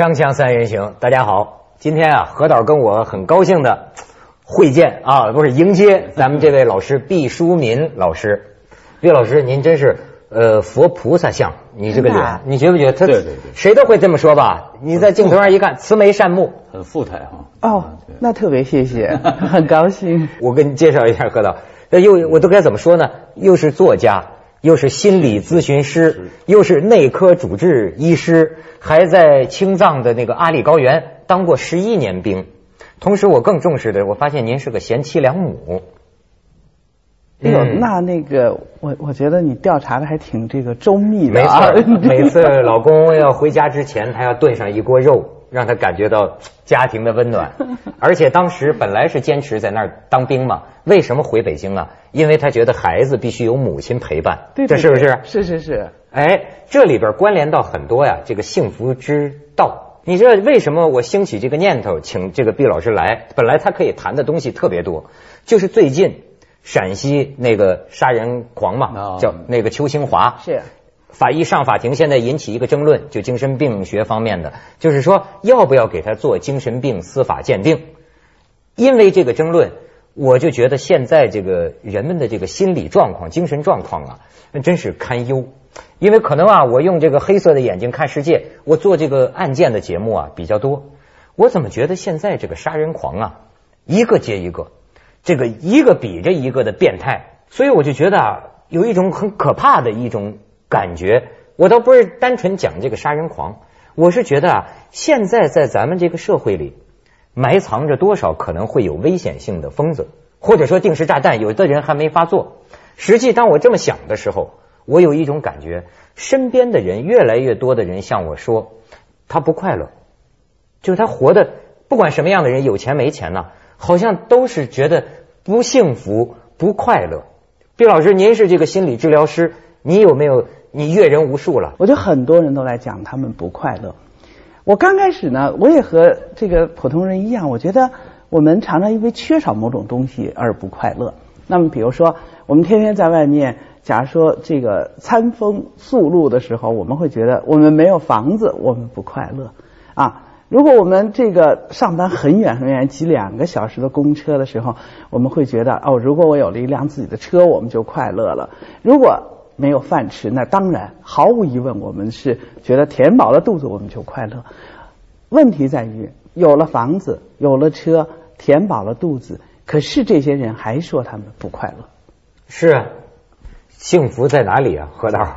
锵锵三人行，大家好，今天啊，何导跟我很高兴的会见啊，不是迎接咱们这位老师毕淑敏老师。毕老师，您真是呃佛菩萨像，你这个脸啊，你觉不觉得？他对对对谁都会这么说吧？你在镜头上一看，慈眉善目。很富态哈。哦，那特别谢谢，很高兴。我给你介绍一下何导，呃又我都该怎么说呢？又是作家，又是心理咨询师，又是内科主治医师，还在青藏的那个阿里高原当过十一年兵。同时，我更重视的，我发现您是个贤妻良母。哎呦，嗯那那个，我我觉得你调查的还挺这个周密的啊。错，每次老公要回家之前，他要炖上一锅肉，让他感觉到家庭的温暖。而且当时本来是坚持在那儿当兵嘛，为什么回北京啊？因为他觉得孩子必须有母亲陪伴，对，对这是不是？是是是。哎，这里边关联到很多呀，这个幸福之道。你知道为什么我兴起这个念头，请这个毕老师来？本来他可以谈的东西特别多，就是最近陕西那个杀人狂嘛，哦叫那个邱兴华，是法医上法庭，现在引起一个争论，就精神病学方面的，就是说要不要给他做精神病司法鉴定？因为这个争论，我就觉得现在这个人们的这个心理状况、精神状况啊，那真是堪忧。因为可能啊，我用这个黑色的眼睛看世界，我做这个案件的节目啊比较多，我怎么觉得现在这个杀人狂啊，一个接一个，这个一个比着一个的变态，所以我就觉得啊，有一种很可怕的一种感觉。我倒不是单纯讲这个杀人狂，我是觉得啊，现在在咱们这个社会里，埋藏着多少可能会有危险性的疯子，或者说定时炸弹，有的人还没发作。实际当我这么想的时候，我有一种感觉，身边的人越来越多的人向我说，他不快乐，就是他活的不管什么样的人，有钱没钱呢，好像都是觉得不幸福、不快乐。毕老师，您是这个心理治疗师，你有没有你阅人无数了？我觉得很多人都来讲他们不快乐。我刚开始呢，我也和这个普通人一样，我觉得我们常常因为缺少某种东西而不快乐。那么，比如说，我们天天在外面，假如说这个餐风宿露的时候，我们会觉得我们没有房子，我们不快乐啊。如果我们这个上班很远很远，挤两个小时的公车的时候，我们会觉得哦，如果我有了一辆自己的车，我们就快乐了。如果没有饭吃，那当然毫无疑问，我们是觉得填饱了肚子我们就快乐。问题在于，有了房子，有了车，填饱了肚子，可是这些人还说他们不快乐。是啊，幸福在哪里啊？何导，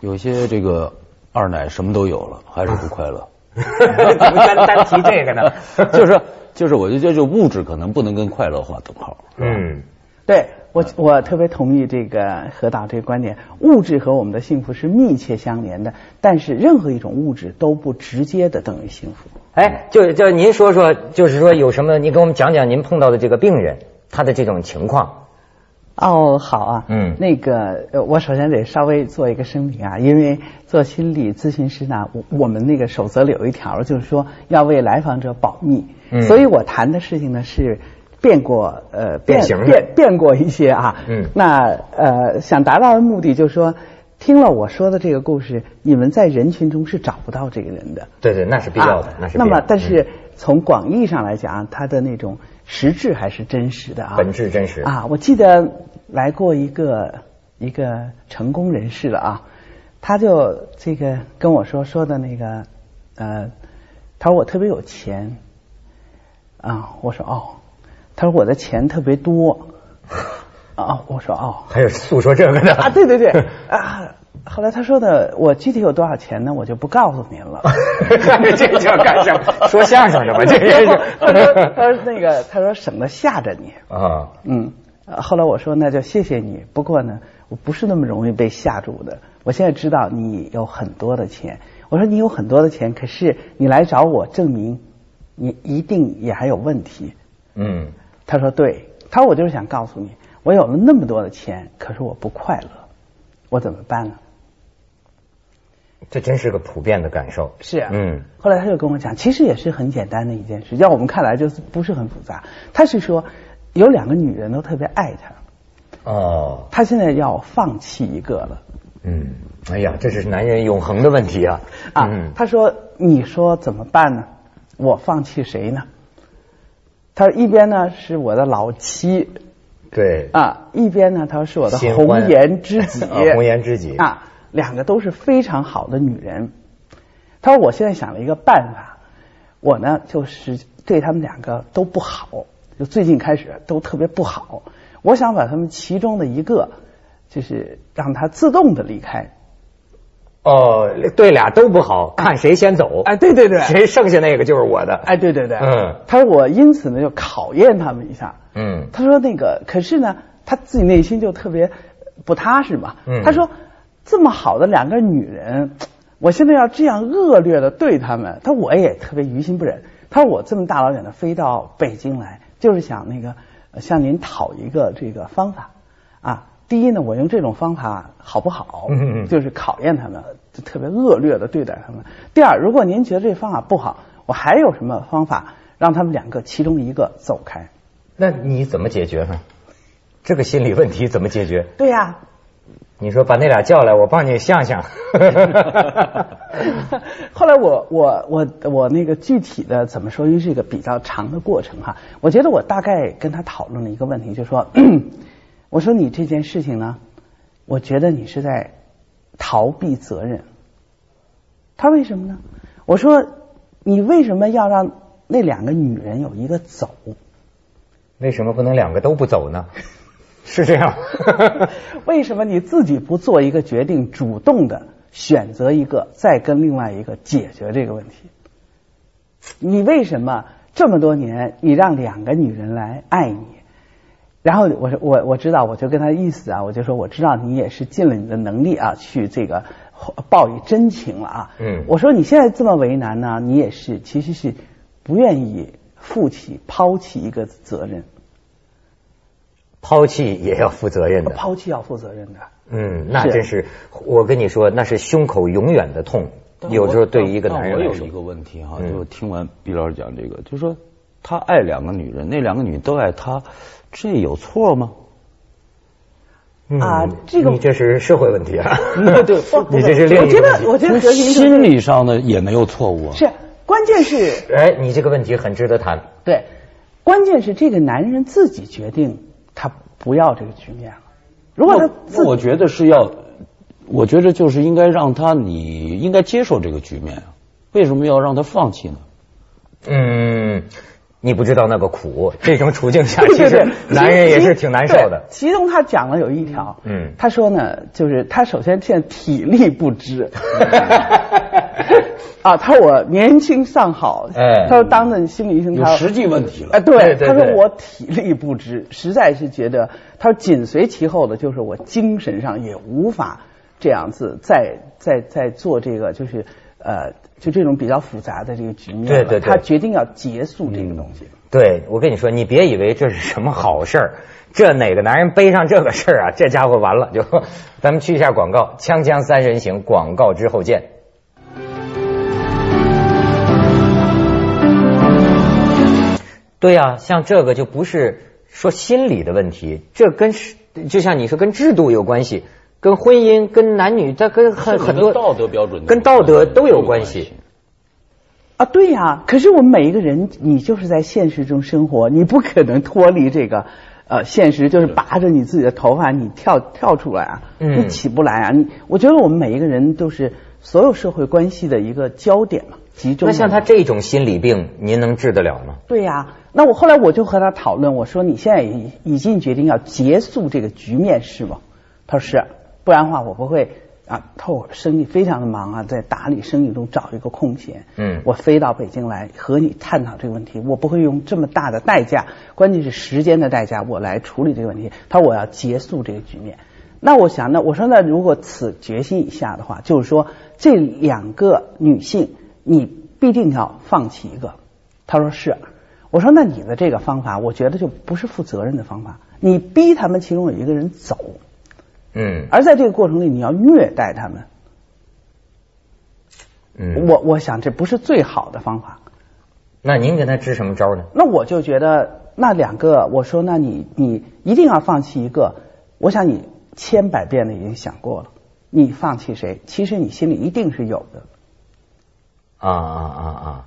有些这个二奶什么都有了，还是不快乐。怎么单单提这个呢？就 是就是，我就觉得就物质可能不能跟快乐划等号。嗯，对我，我特别同意这个何导这个观点，物质和我们的幸福是密切相连的，但是任何一种物质都不直接的等于幸福。哎，就就您说说，就是说有什么，您给我们讲讲您碰到的这个病人他的这种情况。哦，好啊，嗯那个，呃我首先得稍微做一个声明啊，因为做心理咨询师呢，我我们那个守则里有一条，就是说要为来访者保密，嗯所以我谈的事情呢是变过呃变形的变变过一些啊，嗯。那呃想达到的目的就是说，听了我说的这个故事，你们在人群中是找不到这个人的，对对，那是必要的，啊那是必要的。那么，但是嗯从广义上来讲，它的那种实质还是真实的啊，本质真实。啊。我记得来过一个一个成功人士了啊，他就这个跟我说说的那个呃，他说我特别有钱。啊，我说哦，他说我的钱特别多啊，我说哦。还有诉说这个的啊，对对对 啊！后来他说的，我具体有多少钱呢？我就不告诉您了。这叫干什么？说相声的吧？这 他说是他说那个他说省得吓着你。啊，嗯，呃后来我说那就谢谢你，不过呢，我不是那么容易被吓住的。我现在知道你有很多的钱。我说你有很多的钱，可是你来找我证明你一定也还有问题。嗯，他说对，他说我就是想告诉你，我有了那么多的钱，可是我不快乐，我怎么办呢？这真是个普遍的感受。是啊，嗯，后来他就跟我讲，其实也是很简单的一件事，在我们看来就是不是很复杂。他是说有两个女人都特别爱他，哦，他现在要放弃一个了，嗯，哎呀，这是男人永恒的问题啊！啊，嗯他说：“你说怎么办呢？我放弃谁呢？”他说：“一边呢是我的老妻对，啊，一边呢他说是我的 红颜知己，啊红颜知己啊，两个都是非常好的女人。”他说：“我现在想了一个办法，我呢就是对他们两个都不好，就最近开始都特别不好。我想把他们其中的一个，就是让他自动的离开。哦，对俩都不好，看谁先走。哎，对对对，谁剩下那个就是我的。哎，对对对，嗯他说我因此呢就考验他们一下。嗯他说那个，可是呢，他自己内心就特别不踏实嘛。嗯他说这么好的两个女人，我现在要这样恶劣的对他们，他说我也特别于心不忍。他说我这么大老远的飞到北京来，就是想那个呃向您讨一个这个方法啊。第一呢，我用这种方法好不好？嗯就是考验他们，就特别恶劣的对待他们。第二，如果您觉得这方法不好，我还有什么方法让他们两个其中一个走开？那你怎么解决呢？这个心理问题怎么解决？对呀、你说把那俩叫来，我帮你想想。后来我我我我那个具体的怎么说，因为是一个比较长的过程哈。我觉得我大概跟他讨论了一个问题，就是说，我说你这件事情呢，我觉得你是在逃避责任。他说为什么呢？我说你为什么要让那两个女人有一个走？为什么不能两个都不走呢？是这样。为什么你自己不做一个决定，主动的选择一个，再跟另外一个解决这个问题？你为什么这么多年，你让两个女人来爱你？然后我说我我知道，我就跟他意思啊，我就说我知道你也是尽了你的能力啊，去这个报以真情了啊。嗯我说你现在这么为难呢，你也是其实是不愿意负起抛弃一个责任，抛弃也要负责任的。抛弃要负责任的。嗯，那真是，我跟你说，那是胸口永远的痛。有时候对于一个男人来说我有一，个问题哈，嗯就听完毕老师讲这个，就说他爱两个女人，那两个女人都爱他，这有错吗？嗯啊这个你这是社会问题啊。对，你这是另我觉一个问题。得我觉得核心理上的也没有错误啊。是关键是哎，你这个问题很值得谈。对，关键是这个男人自己决定他不要这个局面了。如果他我觉得是要，我觉得就是应该让他，你应该接受这个局面啊。为什么要让他放弃呢？嗯，你不知道那个苦，这种处境下，其实男人也是挺难受的。其中他讲了有一条，嗯。他说呢，就是他首先现在体力不支，啊，他说我年轻尚好，哎。他说当着心理医生，他说有实际问题了哎，对，他说我体力不支，实在是觉得，他说紧随其后的就是我精神上也无法这样子再再再做这个，就是呃，就这种比较复杂的这个局面。对对对他决定要结束这个东西。对，我跟你说，你别以为这是什么好事儿，这哪个男人背上这个事儿啊，这家伙完了就。咱们去一下广告，《锵锵三人行》广告之后见。对呀、像这个就不是说心理的问题，这跟是就像你说跟制度有关系，跟婚姻、跟男女，这跟很很多道德标准跟道德都有关系。啊，对呀、可是我们每一个人，你就是在现实中生活，你不可能脱离这个呃现实，就是拔着你自己的头发，你跳跳出来啊，嗯你起不来啊。你我觉得我们每一个人都是所有社会关系的一个焦点嘛，集中。那像他这种心理病，您能治得了吗？对呀、那我后来我就和他讨论，我说你现在已已经决定要结束这个局面是吗？他说是，不然的话我不会啊，他说我生意非常的忙啊，在打理生意中找一个空闲，嗯我飞到北京来和你探讨这个问题，我不会用这么大的代价，关键是时间的代价，我来处理这个问题。他说我要结束这个局面。那我想呢，我说那如果此决心以下的话，就是说这两个女性，你必定要放弃一个。他说是。我说那你的这个方法，我觉得就不是负责任的方法。你逼他们其中有一个人走，嗯而在这个过程里你要虐待他们。嗯，我我想这不是最好的方法。那您给他支什么招呢？那我就觉得那两个，我说那你你一定要放弃一个，我想你千百遍的已经想过了，你放弃谁？其实你心里一定是有的。啊啊啊啊！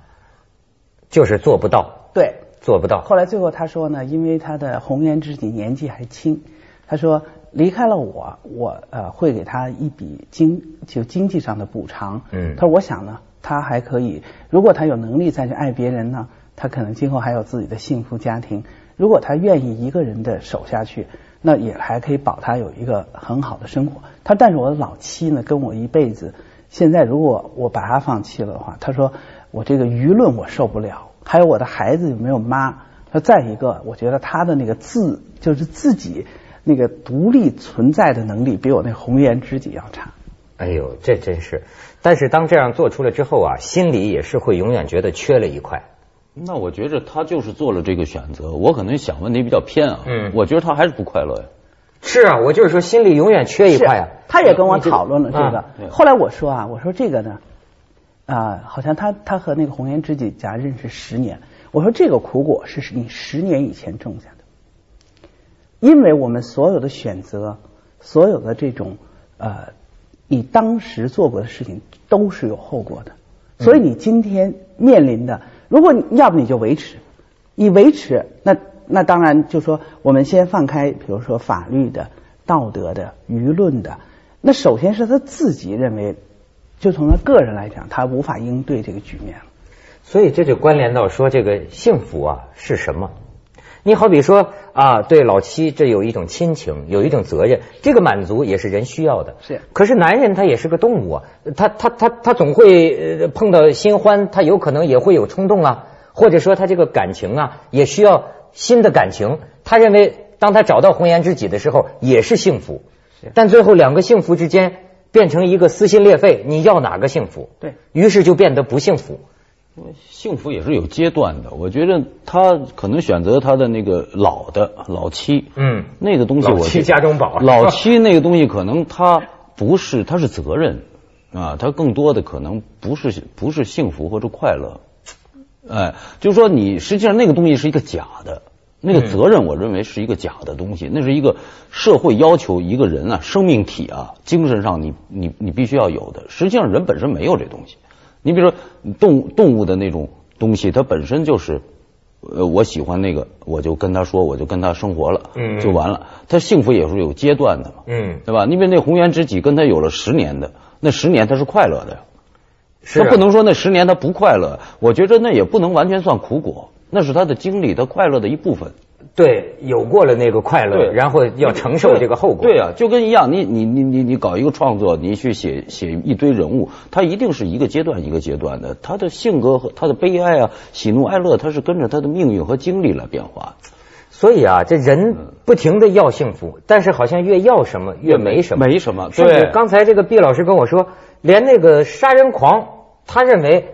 就是做不到，对，做不到。后来最后他说呢，因为他的红颜知己年纪还轻，他说离开了我，我呃会给他一笔经就经济上的补偿。嗯他说我想呢，他还可以，如果他有能力再去爱别人呢，他可能今后还有自己的幸福家庭。如果他愿意一个人的守下去，那也还可以保他有一个很好的生活。他但是我的老妻呢，跟我一辈子，现在如果我把他放弃了的话，他说我这个舆论我受不了，还有我的孩子有没有妈？他再一个，我觉得他的那个自就是自己那个独立存在的能力，比我那红颜知己要差。哎呦，这真是！但是当这样做出来之后啊，心里也是会永远觉得缺了一块。那我觉着他就是做了这个选择，我可能想问题比较偏啊。嗯我觉得他还是不快乐呀。是啊，我就是说心里永远缺一块啊。他也跟我讨论了这个啊。后来我说啊，我说这个呢，啊，好像他他和那个红颜知己家认识十年，我说这个苦果是你十年以前种下的，因为我们所有的选择，所有的这种呃，你当时做过的事情都是有后果的，所以你今天面临的，如果你要不你就维持，你维持，那那当然就说我们先放开，比如说法律的、道德的、舆论的，那首先是他自己认为，就从他个人来讲，他无法应对这个局面了。所以这就关联到说这个幸福啊是什么？你好比说啊，对老妻这有一种亲情，有一种责任，这个满足也是人需要的。是可是男人他也是个动物啊，他他他他总会呃碰到新欢，他有可能也会有冲动啊，或者说他这个感情啊也需要新的感情。他认为当他找到红颜知己的时候也是幸福，但最后两个幸福之间变成一个撕心裂肺，你要哪个幸福？对于是就变得不幸福。幸福也是有阶段的，我觉得他可能选择他的那个老的老妻，嗯。那个东西我老七家中宝。老妻那个东西可能他不是，他是责任啊，他更多的可能不是不是幸福或者快乐，哎，就是说你实际上那个东西是一个假的，那个责任我认为是一个假的东西，那是一个社会要求一个人啊生命体啊精神上你你你必须要有的，实际上人本身没有这东西。你比如说动动物的那种东西，它本身就是，呃，我喜欢那个，我就跟他说，我就跟他生活了，嗯就完了。他幸福也是有阶段的嘛，嗯，对吧？你比如那红颜知己跟他有了十年的，那十年他是快乐的他不能说那十年他不快乐，我觉着那也不能完全算苦果，那是他的经历，他快乐的一部分。对有过了那个快乐，然后要承受这个后果。对啊，就跟一样，你你你你你搞一个创作，你去写写一堆人物，他一定是一个阶段一个阶段的，他的性格和他的悲哀啊、喜怒哀乐，他是跟着他的命运和经历来变化。所以啊，这人不停的要幸福，但是好像越要什么越没什么，没什么甚至对刚才这个毕老师跟我说，连那个杀人狂，他认为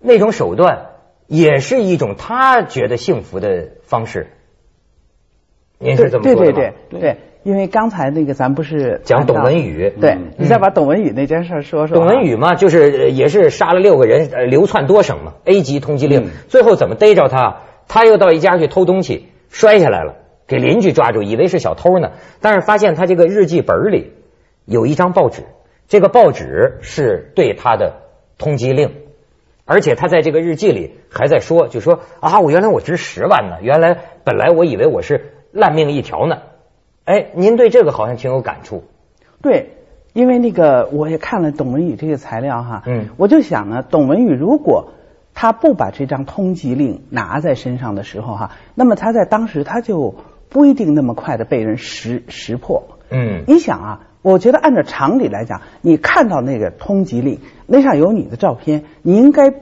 那种手段也是一种他觉得幸福的方式。您是这么对说的吗？对对对，因为刚才那个咱不是讲董文宇对嗯，你再把董文宇那件事说说啊。董文宇嘛，就是呃也是杀了六个人，呃流窜多省嘛，A 级通缉令，嗯最后怎么逮着他？他又到一家去偷东西，摔下来了，给邻居抓住，以为是小偷呢，但是发现他这个日记本里有一张报纸，这个报纸是对他的通缉令，而且他在这个日记里还在说，就说啊，我原来我值十万呢，原来本来我以为我是烂命一条呢。哎，您对这个好像挺有感触。对，因为那个我也看了董文宇这个材料哈，嗯我就想呢，董文宇如果他不把这张通缉令拿在身上的时候哈，那么他在当时他就不一定那么快的被人识识破。嗯你想啊，我觉得按照常理来讲，你看到那个通缉令，那上有你的照片，你应该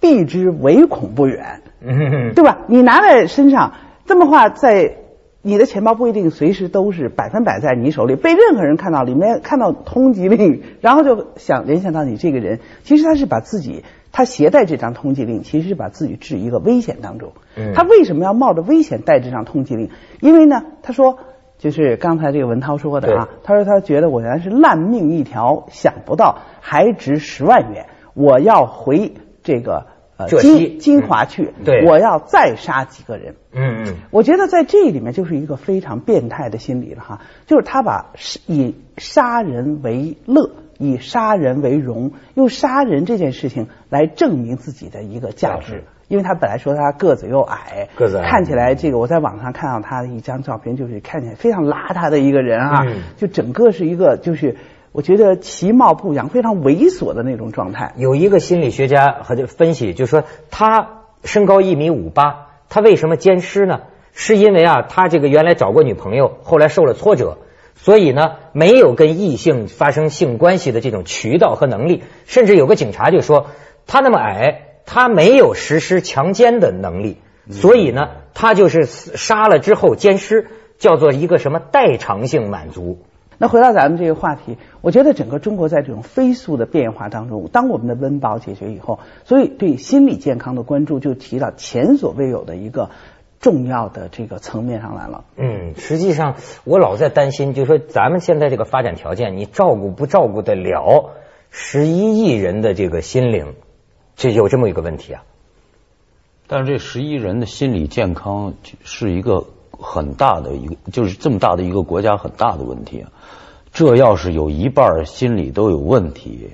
避之唯恐不远。嗯对吧？你拿在身上，这么话在你的钱包不一定随时都是百分百在你手里，被任何人看到，里面看到通缉令，然后就想联想到你这个人，其实他是把自己他携带这张通缉令，其实是把自己置一个危险当中。嗯他为什么要冒着危险带这张通缉令？因为呢，他说。就是刚才这个文涛说的啊，他说他觉得我原来是烂命一条，想不到还值十万元，我要回这个金金华去，嗯对我要再杀几个人。嗯嗯，我觉得在这里面就是一个非常变态的心理了哈，就是他把以杀人为乐，以杀人为荣，用杀人这件事情来证明自己的一个价价值值。因为他本来说他个子又矮，个子矮看起来这个我在网上看到他的一张照片，就是看起来非常邋遢的一个人啊，嗯就整个是一个就是我觉得其貌不扬、非常猥琐的那种状态。有一个心理学家和这分析，就说他身高一米五八，他为什么奸尸呢？是因为啊，他这个原来找过女朋友，后来受了挫折，所以呢，没有跟异性发生性关系的这种渠道和能力。甚至有个警察就说，他那么矮，他没有实施强奸的能力，所以呢，他就是杀了之后奸尸，叫做一个什么代偿性满足。那回到咱们这个话题，我觉得整个中国在这种飞速的变化当中，当我们的温饱解决以后，所以对心理健康的关注就提到前所未有的一个重要的这个层面上来了。嗯，实际上我老在担心，就说咱们现在这个发展条件，你照顾不照顾得了十一亿人的这个心灵，这有这么一个问题啊。但是这十一人的心理健康是一个很大的一个，就是这么大的一个国家很大的问题啊。这要是有一半心理都有问题，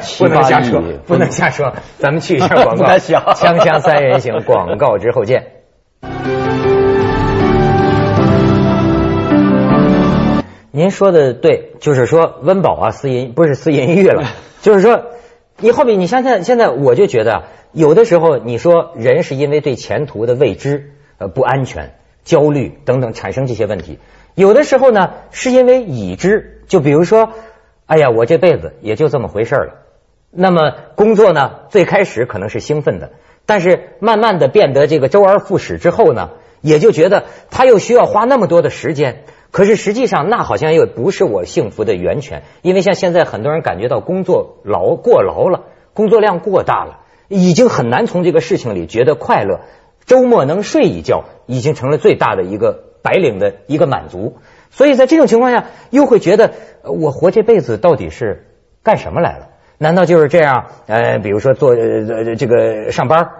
七 不能瞎说，不能瞎说。咱们去一下广告，锵锵三人行，广告之后见。您说的对，就是说温饱啊，私淫不是私淫欲了，就是说你后面你想想，现在我就觉得啊有的时候你说人是因为对前途的未知、呃不安全、焦虑等等产生这些问题，有的时候呢是因为已知，就比如说，哎呀，我这辈子也就这么回事了。那么工作呢，最开始可能是兴奋的，但是慢慢的变得这个周而复始之后呢，也就觉得他又需要花那么多的时间。可是实际上，那好像又不是我幸福的源泉，因为像现在很多人感觉到工作劳过劳了，工作量过大了，已经很难从这个事情里觉得快乐。周末能睡一觉，已经成了最大的一个白领的一个满足。所以在这种情况下，又会觉得我活这辈子到底是干什么来了？难道就是这样？呃，比如说做呃这个上班，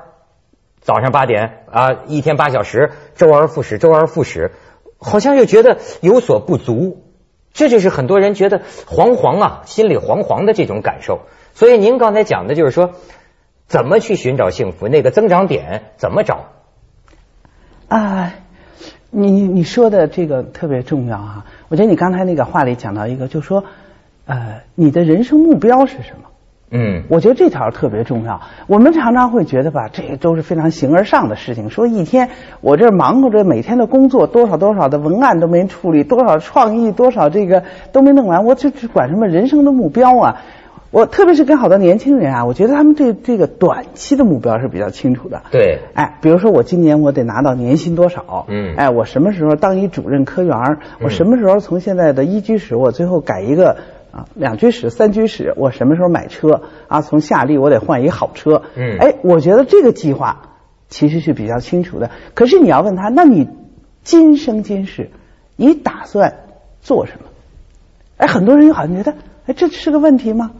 早上八点啊，一天八小时，周而复始，周而复始，好像又觉得有所不足。这就是很多人觉得惶惶啊，心里惶惶的这种感受。所以您刚才讲的就是说，怎么去寻找幸福？那个增长点怎么找？啊，你你说的这个特别重要啊！我觉得你刚才那个话里讲到一个，就说呃，你的人生目标是什么？嗯，我觉得这条特别重要。我们常常会觉得吧，这都是非常形而上的事情。说一天我这忙活着每天的工作，多少多少的文案都没处理，多少创意，多少这个都没弄完，我这只管什么人生的目标啊？我特别是跟好多年轻人啊，我觉得他们对这个短期的目标是比较清楚的。对，哎，比如说我今年我得拿到年薪多少？嗯哎，我什么时候当一主任科员？我什么时候从现在的一居室，我最后改一个啊两居室、三居室？我什么时候买车？啊，从夏利我得换一好车。嗯哎，我觉得这个计划其实是比较清楚的。可是你要问他，那你今生今世，你打算做什么？哎，很多人好像觉得，哎，这是个问题吗？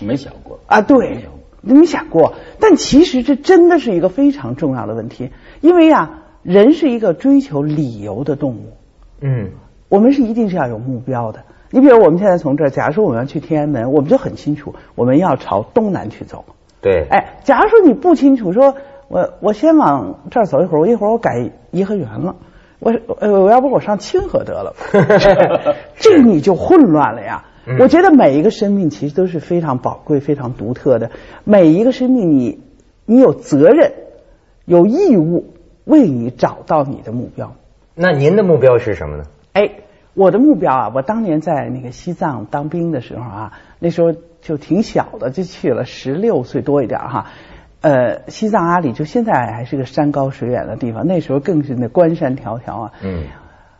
没想过。啊，对，你没想过，但其实这真的是一个非常重要的问题，因为呀，人是一个追求理由的动物，嗯我们是一定是要有目标的。你比如我们现在从这儿，假如说我们要去天安门，我们就很清楚我们要朝东南去走。对，哎，假如说你不清楚，说我我先往这儿走一会儿，我一会儿我改颐和园了，我呃我要不我上清河得了，这你就混乱了呀。嗯我觉得每一个生命其实都是非常宝贵、非常独特的，每一个生命你你有责任、有义务为你找到你的目标。那您的目标是什么呢？哎，我的目标啊，我当年在那个西藏当兵的时候啊，那时候就挺小的，就去了十六岁多一点哈。呃，西藏阿里就现在还是个山高水远的地方，那时候更是那关山迢迢啊。嗯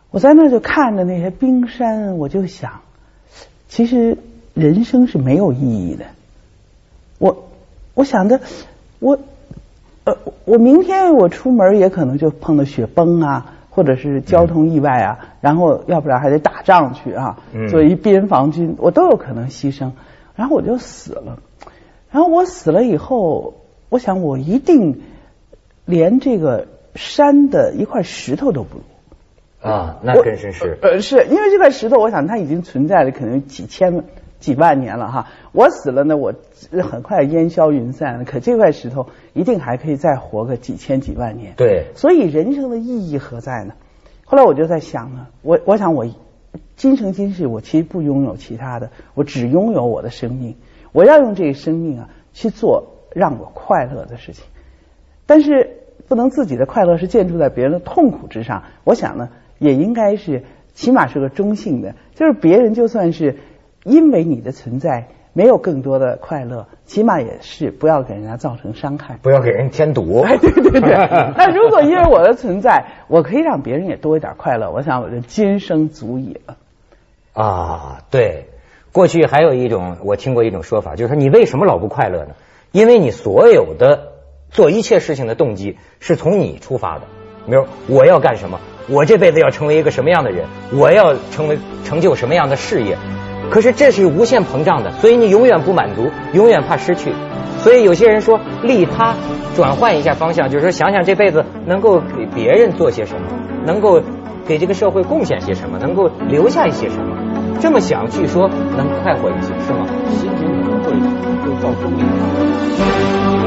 我在那儿就看着那些冰山，我就想，其实人生是没有意义的。我我想着，我呃，我明天我出门也可能就碰到雪崩啊，或者是交通意外啊，然后要不然还得打仗去啊，嗯作为一边防军，我都有可能牺牲，然后我就死了。然然后我死了以后，我想我一定连这个山的一块石头都不如。啊，那我真是是。呃，是因为这块石头，我想它已经存在了可能几千几万年了哈。我死了呢，我很快烟消云散了，可这块石头一定还可以再活个几千几万年。对，所以人生的意义何在呢？后来我就在想呢，我我想我今生今世我其实不拥有其他的，我只拥有我的生命，我要用这个生命啊去做让我快乐的事情，但是不能自己的快乐是建筑在别人的痛苦之上。我想呢，也应该是起码是个中性的，就是别人就算是因为你的存在没有更多的快乐，起码也是不要给人家造成伤害。不要给人添堵。哎，对对对。那如果因为我的存在，我可以让别人也多一点快乐，我想我就今生足矣了。啊，对，过去还有一种我听过一种说法，就是说你为什么老不快乐呢？因为你所有的做一切事情的动机是从你出发的。比如我要干什么，我这辈子要成为一个什么样的人，我要成为成就什么样的事业。可是这是无限膨胀的，所以你永远不满足，永远怕失去。所以有些人说利他，转换一下方向，就是说想想这辈子能够给别人做些什么，能够给这个社会贡献些什么，能够留下一些什么。这么想，据说能快活一些，是吗？心情可能会会造成一个